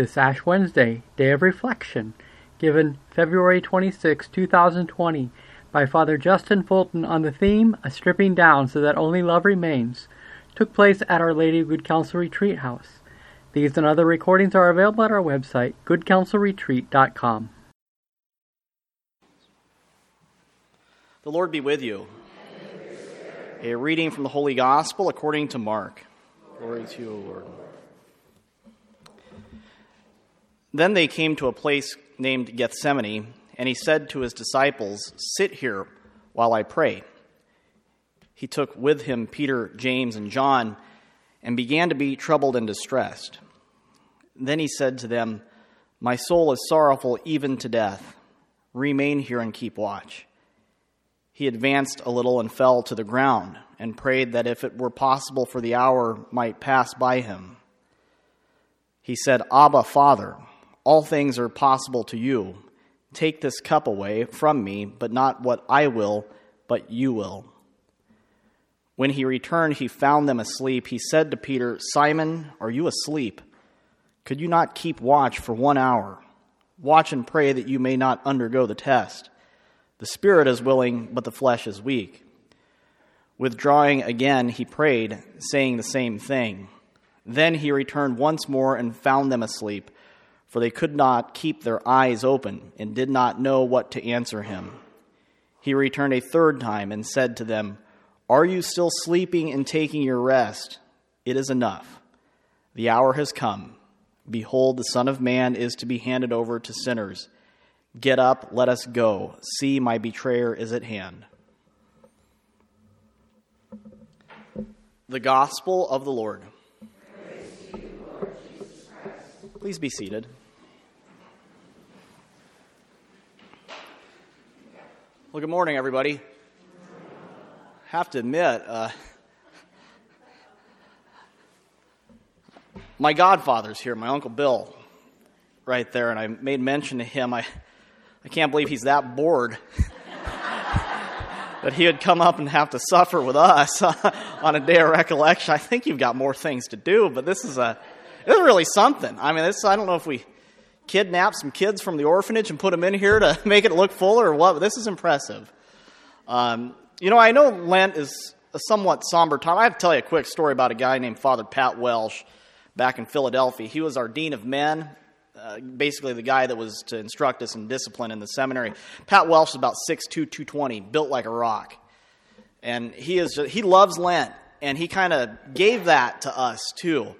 this Ash Wednesday, Day of Reflection, given February 26, 2020, by Father Justin Fulton on the theme, A Stripping Down So That Only Love Remains, took place at Our Lady of Good Counsel Retreat House. These and other recordings are available at our website, goodcounselretreat.com. The Lord be with you. A reading from the Holy Gospel according to Mark. Glory to you, Lord. Then they came to a place named Gethsemane, and he said to his disciples, Sit here while I pray. He took with him Peter, James, and John and began to be troubled and distressed. Then he said to them, My soul is sorrowful even to death. Remain here and keep watch. He advanced a little and fell to the ground and prayed that if it were possible for the hour might pass by him. He said, Abba, Father, all things are possible to you. Take this cup away from me, but not what I will, but you will. When he returned, he found them asleep. He said to Peter, Simon, are you asleep? Could you not keep watch for one hour? Watch and pray that you may not undergo the test. The spirit is willing, but the flesh is weak. Withdrawing again, he prayed, saying the same thing. Then he returned once more and found them asleep for they could not keep their eyes open and did not know what to answer him. He returned a third time and said to them, Are you still sleeping and taking your rest? It is enough. The hour has come. Behold, the Son of Man is to be handed over to sinners. Get up, let us go. See, my betrayer is at hand. The Gospel of the Lord. Please be seated. Well, good morning, everybody. I have to admit, uh, my godfather's here, my Uncle Bill, right there, and I made mention to him. I, I can't believe he's that bored that he would come up and have to suffer with us on a day of recollection. I think you've got more things to do, but this is a this is really something. I mean, this I don't know if we kidnap some kids from the orphanage and put them in here to make it look fuller or what, this is impressive. Um, you know, I know Lent is a somewhat somber time. I have to tell you a quick story about a guy named Father Pat Welsh back in Philadelphia. He was our dean of men, uh, basically the guy that was to instruct us in discipline in the seminary. Pat Welsh is about 6'2", 220, built like a rock. And he, is, he loves Lent, and he kind of gave that to us, too.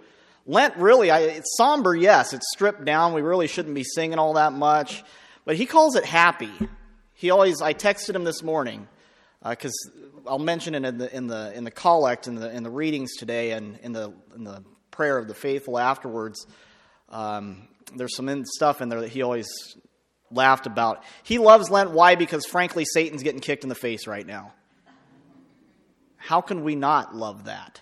Lent really, I, it's somber, yes, it's stripped down. We really shouldn't be singing all that much. But he calls it happy. He always, I texted him this morning because uh, I'll mention it in the, in the, in the collect, in the, in the readings today, and in the, in the prayer of the faithful afterwards. Um, there's some stuff in there that he always laughed about. He loves Lent. Why? Because frankly, Satan's getting kicked in the face right now. How can we not love that?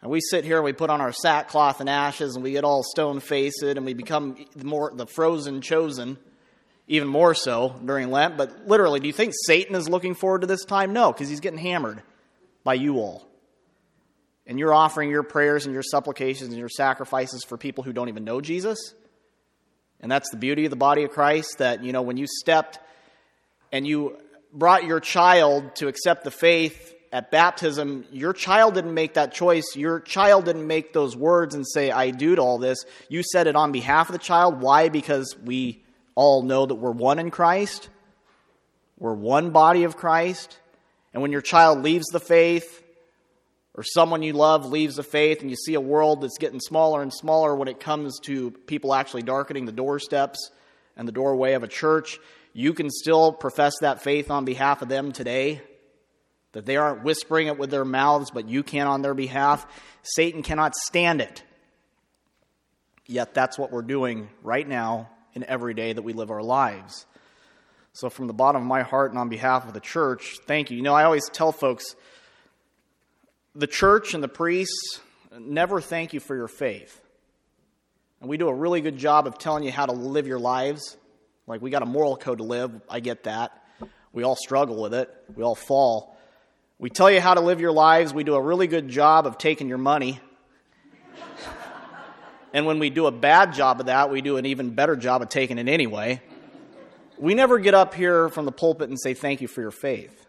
And we sit here and we put on our sackcloth and ashes and we get all stone faced and we become more the frozen chosen, even more so during Lent. But literally, do you think Satan is looking forward to this time? No, because he's getting hammered by you all. And you're offering your prayers and your supplications and your sacrifices for people who don't even know Jesus. And that's the beauty of the body of Christ that, you know, when you stepped and you brought your child to accept the faith at baptism, your child didn't make that choice. Your child didn't make those words and say, I do to all this. You said it on behalf of the child. Why? Because we all know that we're one in Christ, we're one body of Christ. And when your child leaves the faith, or someone you love leaves the faith, and you see a world that's getting smaller and smaller when it comes to people actually darkening the doorsteps and the doorway of a church, you can still profess that faith on behalf of them today that they aren't whispering it with their mouths, but you can on their behalf. Satan cannot stand it. Yet that's what we're doing right now in every day that we live our lives. So, from the bottom of my heart and on behalf of the church, thank you. You know, I always tell folks the church and the priests never thank you for your faith. And we do a really good job of telling you how to live your lives. Like, we got a moral code to live. I get that. We all struggle with it, we all fall. We tell you how to live your lives. We do a really good job of taking your money. And when we do a bad job of that, we do an even better job of taking it anyway. We never get up here from the pulpit and say, Thank you for your faith.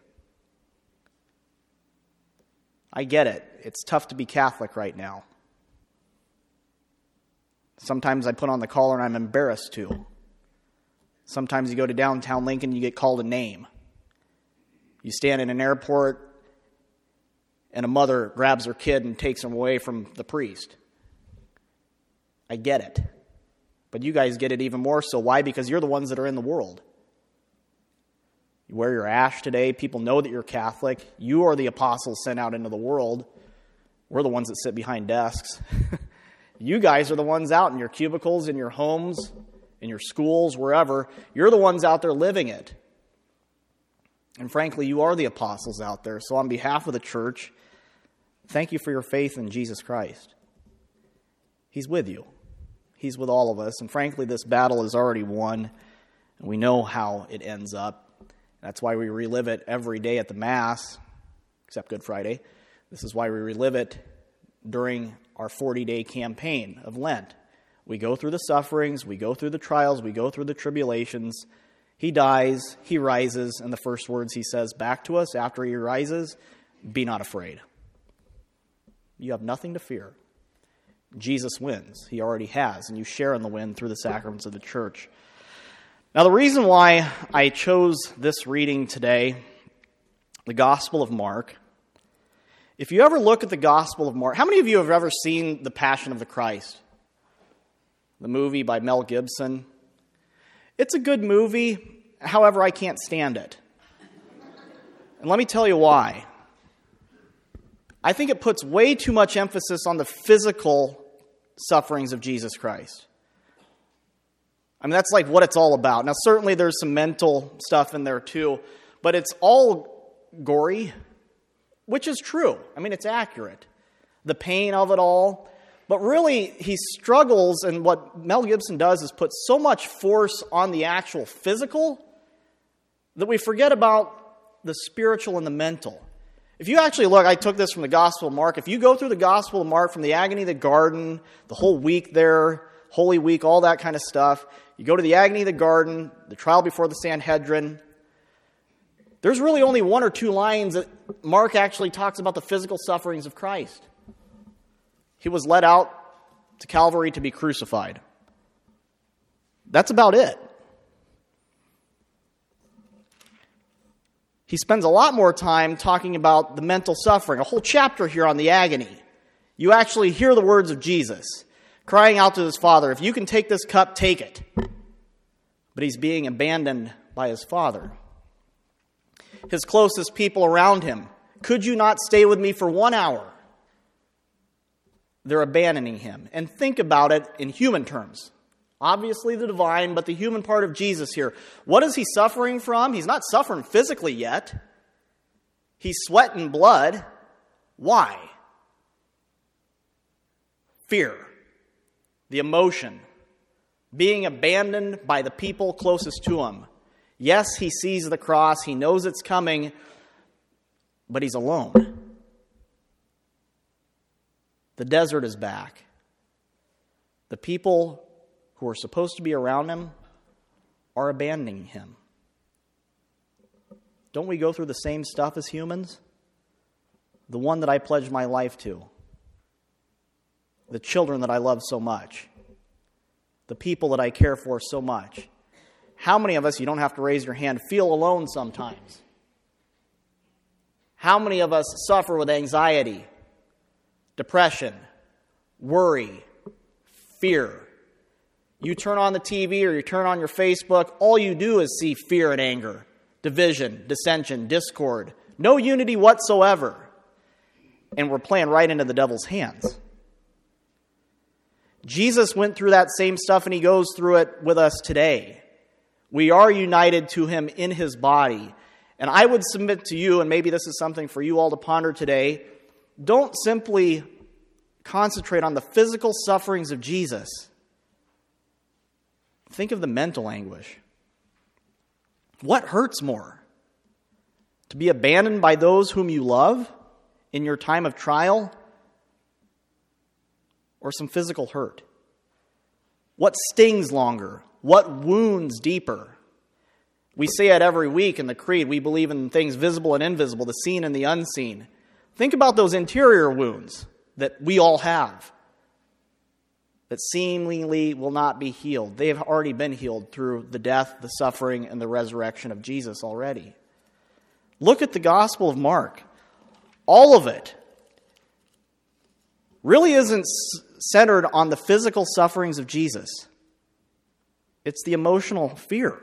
I get it. It's tough to be Catholic right now. Sometimes I put on the collar and I'm embarrassed to. Sometimes you go to downtown Lincoln, and you get called a name. You stand in an airport, and a mother grabs her kid and takes him away from the priest. I get it. But you guys get it even more so. Why? Because you're the ones that are in the world. You wear your ash today. People know that you're Catholic. You are the apostles sent out into the world. We're the ones that sit behind desks. you guys are the ones out in your cubicles, in your homes, in your schools, wherever. You're the ones out there living it. And frankly, you are the apostles out there. So, on behalf of the church, thank you for your faith in Jesus Christ. He's with you, He's with all of us. And frankly, this battle is already won, and we know how it ends up. That's why we relive it every day at the Mass, except Good Friday. This is why we relive it during our 40 day campaign of Lent. We go through the sufferings, we go through the trials, we go through the tribulations. He dies, he rises, and the first words he says back to us after he rises be not afraid. You have nothing to fear. Jesus wins. He already has, and you share in the win through the sacraments of the church. Now, the reason why I chose this reading today, the Gospel of Mark, if you ever look at the Gospel of Mark, how many of you have ever seen The Passion of the Christ? The movie by Mel Gibson. It's a good movie, however, I can't stand it. And let me tell you why. I think it puts way too much emphasis on the physical sufferings of Jesus Christ. I mean, that's like what it's all about. Now, certainly there's some mental stuff in there too, but it's all gory, which is true. I mean, it's accurate. The pain of it all. But really, he struggles, and what Mel Gibson does is put so much force on the actual physical that we forget about the spiritual and the mental. If you actually look, I took this from the Gospel of Mark. If you go through the Gospel of Mark from the agony of the garden, the whole week there, Holy Week, all that kind of stuff, you go to the agony of the garden, the trial before the Sanhedrin. There's really only one or two lines that Mark actually talks about the physical sufferings of Christ. He was led out to Calvary to be crucified. That's about it. He spends a lot more time talking about the mental suffering, a whole chapter here on the agony. You actually hear the words of Jesus crying out to his father, If you can take this cup, take it. But he's being abandoned by his father. His closest people around him, Could you not stay with me for one hour? They're abandoning him. And think about it in human terms. Obviously, the divine, but the human part of Jesus here. What is he suffering from? He's not suffering physically yet. He's sweating blood. Why? Fear the emotion, being abandoned by the people closest to him. Yes, he sees the cross, he knows it's coming, but he's alone. The desert is back. The people who are supposed to be around him are abandoning him. Don't we go through the same stuff as humans? The one that I pledged my life to the children that I love so much, the people that I care for so much. How many of us, you don't have to raise your hand, feel alone sometimes? How many of us suffer with anxiety, depression, worry, fear? You turn on the TV or you turn on your Facebook, all you do is see fear and anger, division, dissension, discord, no unity whatsoever. And we're playing right into the devil's hands. Jesus went through that same stuff and he goes through it with us today. We are united to him in his body. And I would submit to you, and maybe this is something for you all to ponder today, don't simply concentrate on the physical sufferings of Jesus. Think of the mental anguish. What hurts more? To be abandoned by those whom you love in your time of trial? or some physical hurt. What stings longer? What wounds deeper? We say it every week in the Creed. We believe in things visible and invisible, the seen and the unseen. Think about those interior wounds that we all have that seemingly will not be healed. They have already been healed through the death, the suffering, and the resurrection of Jesus already. Look at the Gospel of Mark. All of it really isn't centered on the physical sufferings of Jesus, it's the emotional fear,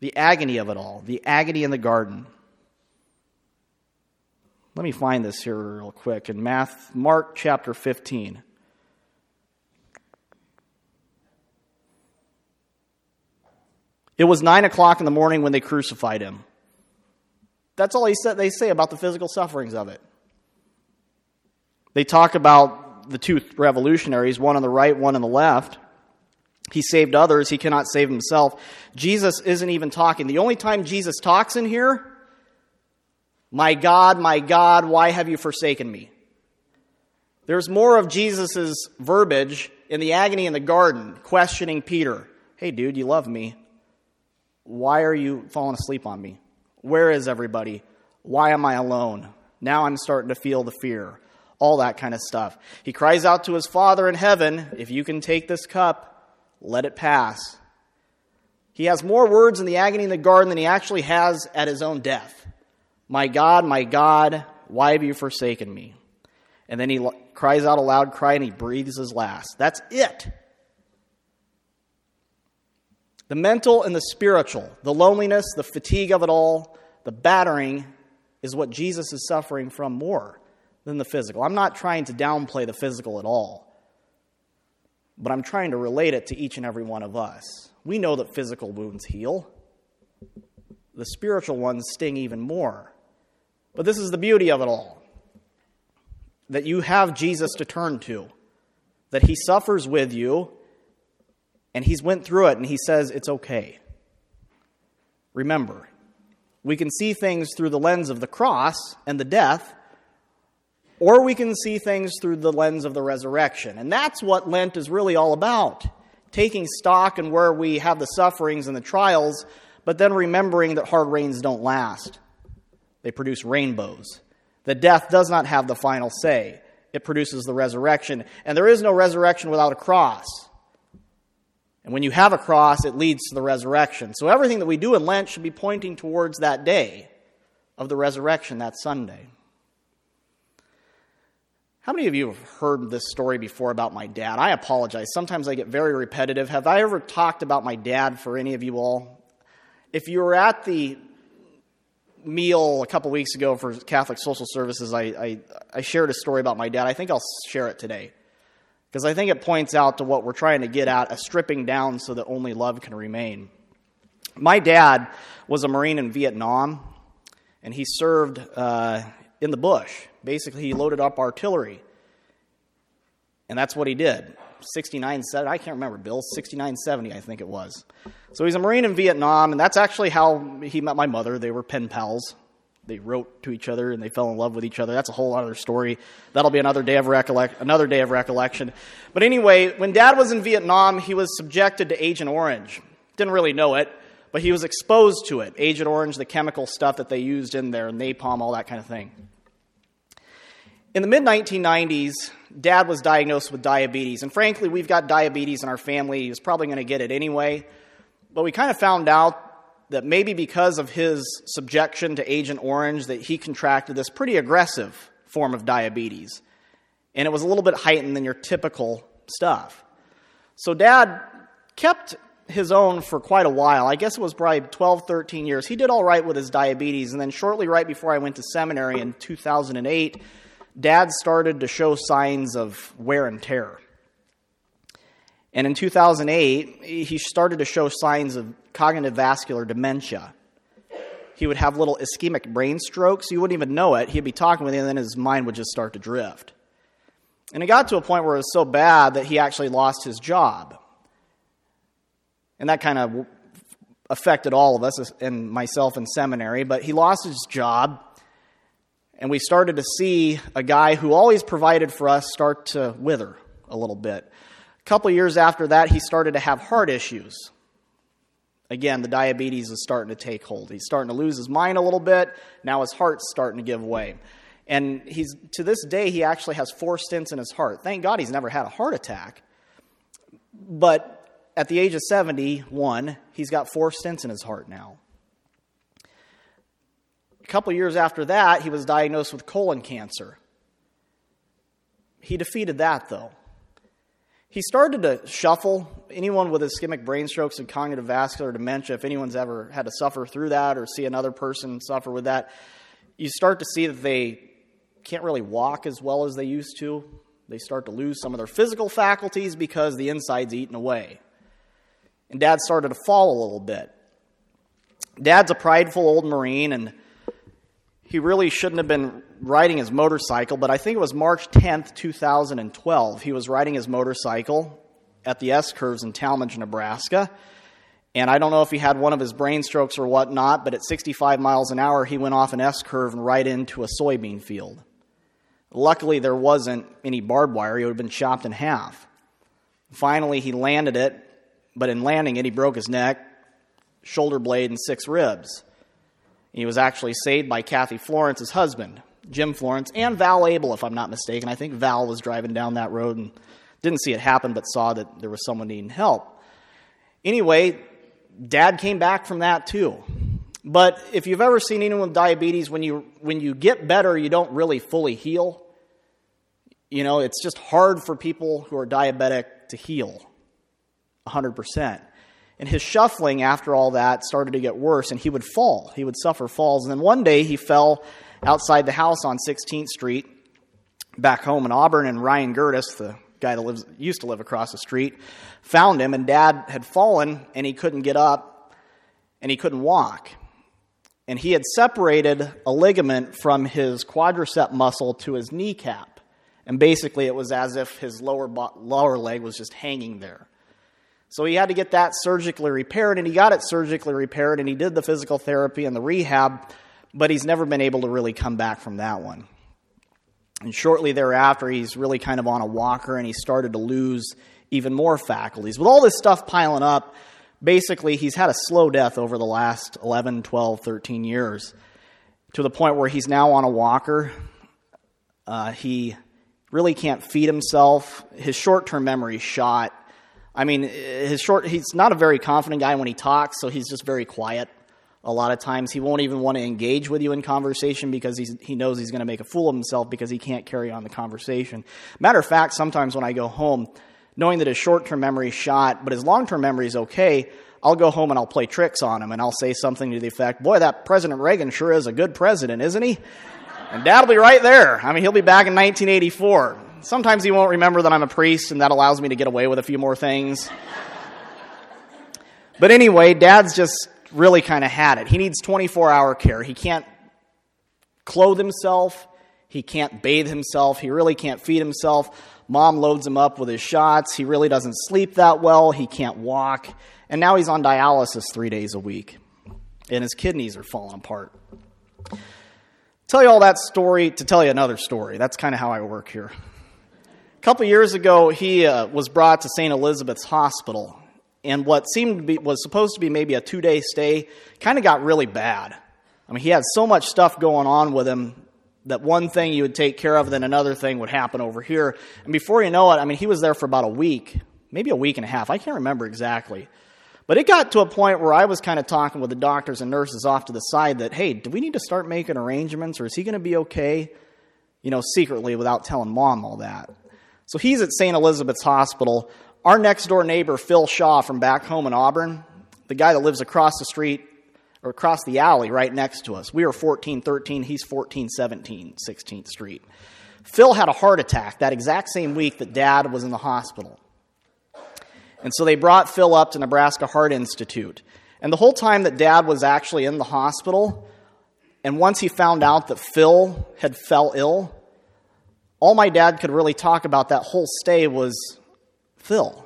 the agony of it all, the agony in the garden. Let me find this here real quick in Math, Mark chapter 15. It was nine o'clock in the morning when they crucified him. That's all he said, they say about the physical sufferings of it. They talk about the two revolutionaries, one on the right, one on the left. He saved others, he cannot save himself. Jesus isn't even talking. The only time Jesus talks in here, my God, my God, why have you forsaken me? There's more of Jesus' verbiage in the agony in the garden, questioning Peter. Hey, dude, you love me. Why are you falling asleep on me? Where is everybody? Why am I alone? Now I'm starting to feel the fear. All that kind of stuff. He cries out to his Father in heaven, If you can take this cup, let it pass. He has more words in the agony in the garden than he actually has at his own death. My God, my God, why have you forsaken me? And then he cries out a loud cry and he breathes his last. That's it. The mental and the spiritual, the loneliness, the fatigue of it all, the battering is what Jesus is suffering from more than the physical. I'm not trying to downplay the physical at all, but I'm trying to relate it to each and every one of us. We know that physical wounds heal, the spiritual ones sting even more. But this is the beauty of it all that you have Jesus to turn to, that he suffers with you and he's went through it and he says it's okay. Remember, we can see things through the lens of the cross and the death, or we can see things through the lens of the resurrection. And that's what Lent is really all about taking stock and where we have the sufferings and the trials, but then remembering that hard rains don't last. They produce rainbows. The death does not have the final say, it produces the resurrection. And there is no resurrection without a cross. And when you have a cross, it leads to the resurrection. So everything that we do in Lent should be pointing towards that day of the resurrection, that Sunday. How many of you have heard this story before about my dad? I apologize. Sometimes I get very repetitive. Have I ever talked about my dad for any of you all? If you were at the meal a couple weeks ago for Catholic Social Services, I, I, I shared a story about my dad. I think I'll share it today because I think it points out to what we're trying to get at a stripping down so that only love can remain. My dad was a Marine in Vietnam, and he served uh, in the bush. Basically, he loaded up artillery, and that's what he did. 69, 70, I can't remember, Bill, 69, 70, I think it was. So he's a Marine in Vietnam, and that's actually how he met my mother. They were pen pals they wrote to each other and they fell in love with each other. That's a whole other story. That'll be another day of recollect, another day of recollection. But anyway, when Dad was in Vietnam, he was subjected to Agent Orange. Didn't really know it, but he was exposed to it. Agent Orange, the chemical stuff that they used in there, napalm, all that kind of thing. In the mid 1990s, Dad was diagnosed with diabetes, and frankly, we've got diabetes in our family. He was probably going to get it anyway. But we kind of found out that maybe because of his subjection to Agent Orange that he contracted this pretty aggressive form of diabetes. And it was a little bit heightened than your typical stuff. So dad kept his own for quite a while. I guess it was probably 12, 13 years. He did all right with his diabetes. And then shortly right before I went to seminary in 2008, dad started to show signs of wear and tear. And in 2008, he started to show signs of cognitive vascular dementia. He would have little ischemic brain strokes. You wouldn't even know it. He'd be talking with you, and then his mind would just start to drift. And it got to a point where it was so bad that he actually lost his job. And that kind of affected all of us and myself in seminary. But he lost his job, and we started to see a guy who always provided for us start to wither a little bit A couple years after that, he started to have heart issues. Again, the diabetes is starting to take hold. He's starting to lose his mind a little bit. Now his heart's starting to give way. And he's to this day he actually has four stents in his heart. Thank God he's never had a heart attack. But at the age of 71, he's got four stents in his heart now. A couple years after that, he was diagnosed with colon cancer. He defeated that though. He started to shuffle. Anyone with ischemic brain strokes and cognitive vascular dementia, if anyone's ever had to suffer through that or see another person suffer with that, you start to see that they can't really walk as well as they used to. They start to lose some of their physical faculties because the inside's eaten away. And dad started to fall a little bit. Dad's a prideful old Marine, and he really shouldn't have been riding his motorcycle, but I think it was March 10th, 2012. He was riding his motorcycle at the S curves in Talmage, Nebraska. And I don't know if he had one of his brain strokes or whatnot, but at 65 miles an hour, he went off an S curve and right into a soybean field. Luckily, there wasn't any barbed wire. He would have been chopped in half. Finally, he landed it, but in landing it, he broke his neck, shoulder blade, and six ribs. He was actually saved by Kathy Florence's husband, Jim Florence, and Val Abel, if I'm not mistaken. I think Val was driving down that road and didn't see it happen, but saw that there was someone needing help. Anyway, dad came back from that too. But if you've ever seen anyone with diabetes, when you, when you get better, you don't really fully heal. You know, it's just hard for people who are diabetic to heal 100%. And his shuffling after all that started to get worse, and he would fall. He would suffer falls. And then one day he fell outside the house on 16th Street back home in Auburn, and Ryan Gertis, the guy that lives, used to live across the street, found him, and dad had fallen, and he couldn't get up, and he couldn't walk. And he had separated a ligament from his quadricep muscle to his kneecap. And basically, it was as if his lower, lower leg was just hanging there. So he had to get that surgically repaired, and he got it surgically repaired, and he did the physical therapy and the rehab, but he's never been able to really come back from that one. And shortly thereafter, he's really kind of on a walker, and he started to lose even more faculties. With all this stuff piling up, basically, he's had a slow death over the last 11, 12, 13 years to the point where he's now on a walker. Uh, he really can't feed himself. His short term memory shot. I mean, his short, he's not a very confident guy when he talks, so he's just very quiet. A lot of times he won't even want to engage with you in conversation because he's, he knows he's going to make a fool of himself because he can't carry on the conversation. Matter of fact, sometimes when I go home, knowing that his short term memory is shot, but his long term memory is okay, I'll go home and I'll play tricks on him and I'll say something to the effect, Boy, that President Reagan sure is a good president, isn't he? And dad'll be right there. I mean, he'll be back in 1984. Sometimes he won't remember that I'm a priest, and that allows me to get away with a few more things. but anyway, dad's just really kind of had it. He needs 24 hour care. He can't clothe himself, he can't bathe himself, he really can't feed himself. Mom loads him up with his shots. He really doesn't sleep that well. He can't walk. And now he's on dialysis three days a week. And his kidneys are falling apart. Tell you all that story to tell you another story. That's kind of how I work here couple years ago, he uh, was brought to St. Elizabeth's Hospital, and what seemed to be was supposed to be maybe a two day stay kind of got really bad. I mean, he had so much stuff going on with him that one thing you would take care of, then another thing would happen over here. And before you know it, I mean, he was there for about a week, maybe a week and a half. I can't remember exactly. But it got to a point where I was kind of talking with the doctors and nurses off to the side that, hey, do we need to start making arrangements or is he going to be okay? You know, secretly without telling mom all that. So he's at St. Elizabeth's Hospital. Our next door neighbor, Phil Shaw from back home in Auburn, the guy that lives across the street or across the alley right next to us. We are 1413, he's 1417, 16th Street. Phil had a heart attack that exact same week that dad was in the hospital. And so they brought Phil up to Nebraska Heart Institute. And the whole time that dad was actually in the hospital, and once he found out that Phil had fell ill, all my dad could really talk about that whole stay was Phil.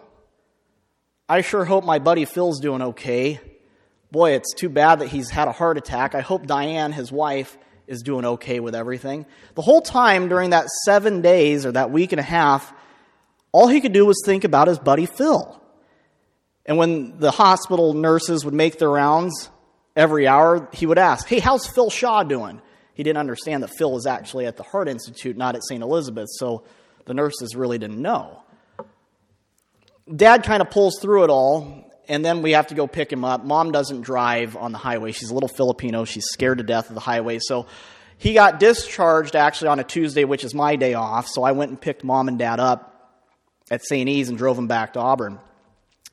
I sure hope my buddy Phil's doing okay. Boy, it's too bad that he's had a heart attack. I hope Diane, his wife, is doing okay with everything. The whole time during that seven days or that week and a half, all he could do was think about his buddy Phil. And when the hospital nurses would make their rounds every hour, he would ask, Hey, how's Phil Shaw doing? He didn't understand that Phil was actually at the Heart Institute, not at St. Elizabeth, so the nurses really didn't know. Dad kind of pulls through it all, and then we have to go pick him up. Mom doesn't drive on the highway. She's a little Filipino. She's scared to death of the highway. So he got discharged actually on a Tuesday, which is my day off. So I went and picked mom and dad up at St. E's and drove them back to Auburn.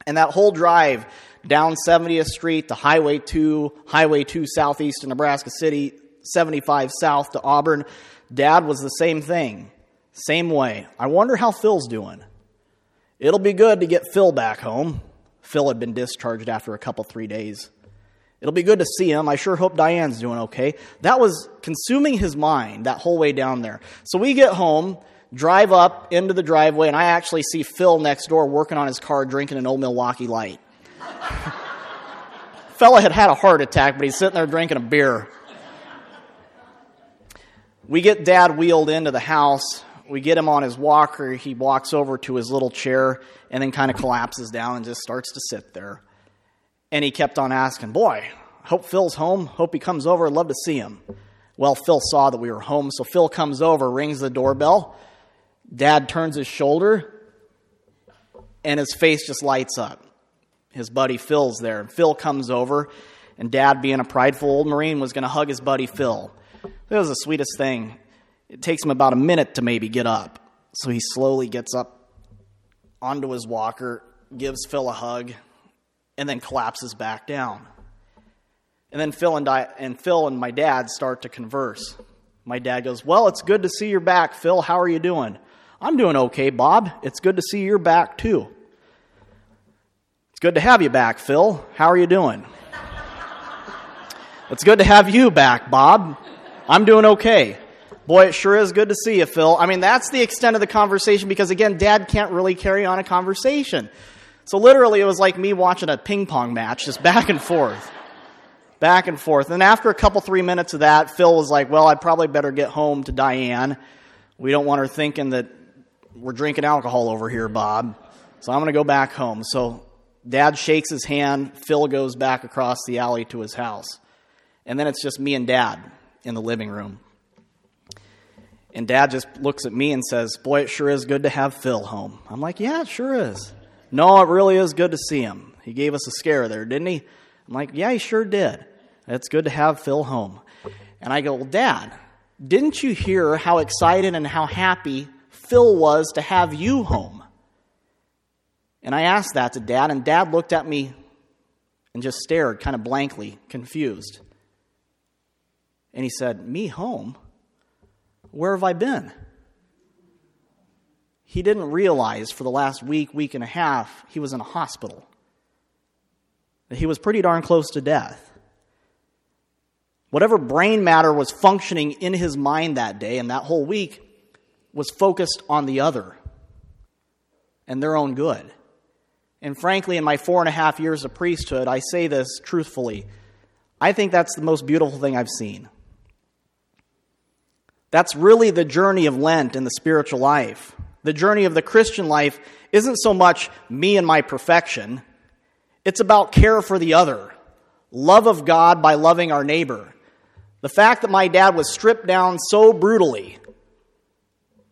And that whole drive down 70th Street to Highway 2, Highway 2 southeast to Nebraska City, 75 south to Auburn, dad was the same thing. Same way. I wonder how Phil's doing. It'll be good to get Phil back home. Phil had been discharged after a couple, three days. It'll be good to see him. I sure hope Diane's doing okay. That was consuming his mind that whole way down there. So we get home, drive up into the driveway, and I actually see Phil next door working on his car drinking an old Milwaukee Light. Fella had had a heart attack, but he's sitting there drinking a beer. We get dad wheeled into the house we get him on his walker. He walks over to his little chair and then kind of collapses down and just starts to sit there. And he kept on asking, Boy, hope Phil's home. Hope he comes over. I'd love to see him. Well, Phil saw that we were home, so Phil comes over, rings the doorbell. Dad turns his shoulder, and his face just lights up. His buddy Phil's there. And Phil comes over, and Dad, being a prideful old Marine, was going to hug his buddy Phil. It was the sweetest thing. It takes him about a minute to maybe get up. So he slowly gets up onto his walker, gives Phil a hug, and then collapses back down. And then Phil and, Di- and Phil and my dad start to converse. My dad goes, Well, it's good to see you're back, Phil. How are you doing? I'm doing okay, Bob. It's good to see you're back, too. It's good to have you back, Phil. How are you doing? it's good to have you back, Bob. I'm doing okay. Boy, it sure is good to see you, Phil. I mean, that's the extent of the conversation because, again, dad can't really carry on a conversation. So, literally, it was like me watching a ping pong match, just back and forth. Back and forth. And after a couple, three minutes of that, Phil was like, Well, I'd probably better get home to Diane. We don't want her thinking that we're drinking alcohol over here, Bob. So, I'm going to go back home. So, dad shakes his hand. Phil goes back across the alley to his house. And then it's just me and dad in the living room. And dad just looks at me and says, Boy, it sure is good to have Phil home. I'm like, Yeah, it sure is. No, it really is good to see him. He gave us a scare there, didn't he? I'm like, Yeah, he sure did. It's good to have Phil home. And I go, Well, Dad, didn't you hear how excited and how happy Phil was to have you home? And I asked that to Dad, and Dad looked at me and just stared, kind of blankly, confused. And he said, Me home? Where have I been? He didn't realize for the last week, week and a half, he was in a hospital. He was pretty darn close to death. Whatever brain matter was functioning in his mind that day and that whole week was focused on the other and their own good. And frankly, in my four and a half years of priesthood, I say this truthfully. I think that's the most beautiful thing I've seen. That's really the journey of Lent in the spiritual life. The journey of the Christian life isn't so much me and my perfection, it's about care for the other, love of God by loving our neighbor. The fact that my dad was stripped down so brutally,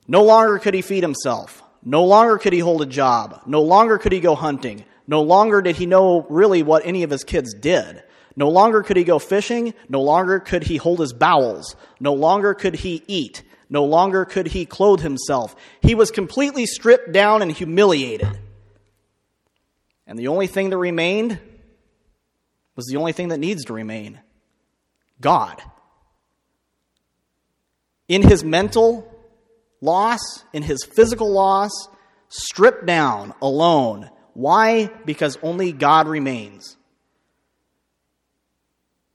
no longer could he feed himself, no longer could he hold a job, no longer could he go hunting, no longer did he know really what any of his kids did. No longer could he go fishing. No longer could he hold his bowels. No longer could he eat. No longer could he clothe himself. He was completely stripped down and humiliated. And the only thing that remained was the only thing that needs to remain God. In his mental loss, in his physical loss, stripped down, alone. Why? Because only God remains.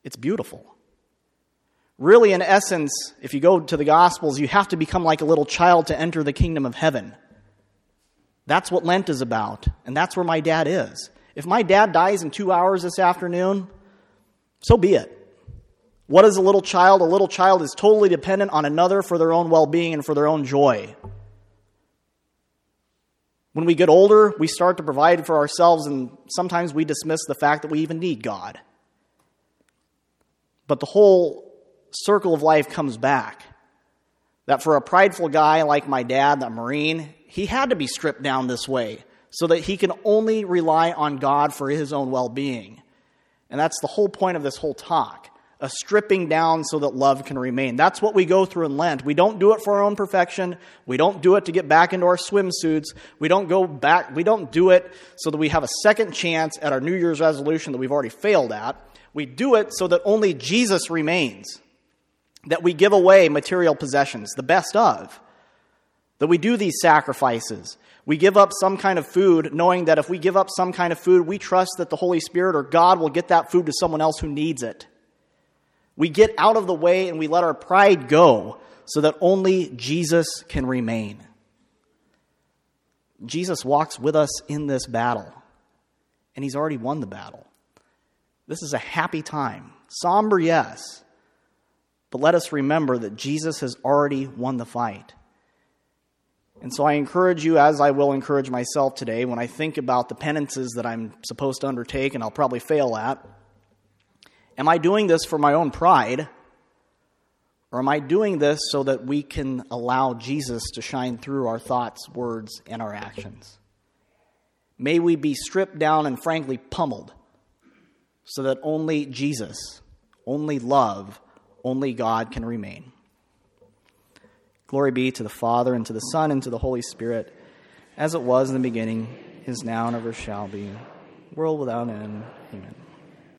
It's beautiful. Really, in essence, if you go to the Gospels, you have to become like a little child to enter the kingdom of heaven. That's what Lent is about, and that's where my dad is. If my dad dies in two hours this afternoon, so be it. What is a little child? A little child is totally dependent on another for their own well being and for their own joy. When we get older, we start to provide for ourselves, and sometimes we dismiss the fact that we even need God. But the whole circle of life comes back. That for a prideful guy like my dad, the Marine, he had to be stripped down this way so that he can only rely on God for his own well being. And that's the whole point of this whole talk a stripping down so that love can remain. That's what we go through in Lent. We don't do it for our own perfection. We don't do it to get back into our swimsuits. We don't go back, we don't do it so that we have a second chance at our New Year's resolution that we've already failed at. We do it so that only Jesus remains. That we give away material possessions, the best of. That we do these sacrifices. We give up some kind of food, knowing that if we give up some kind of food, we trust that the Holy Spirit or God will get that food to someone else who needs it. We get out of the way and we let our pride go so that only Jesus can remain. Jesus walks with us in this battle, and he's already won the battle. This is a happy time. Somber, yes, but let us remember that Jesus has already won the fight. And so I encourage you, as I will encourage myself today, when I think about the penances that I'm supposed to undertake and I'll probably fail at, am I doing this for my own pride? Or am I doing this so that we can allow Jesus to shine through our thoughts, words, and our actions? May we be stripped down and frankly pummeled so that only Jesus, only love, only God can remain. Glory be to the Father, and to the Son, and to the Holy Spirit, as it was in the beginning, is now, and ever shall be, world without end. Amen.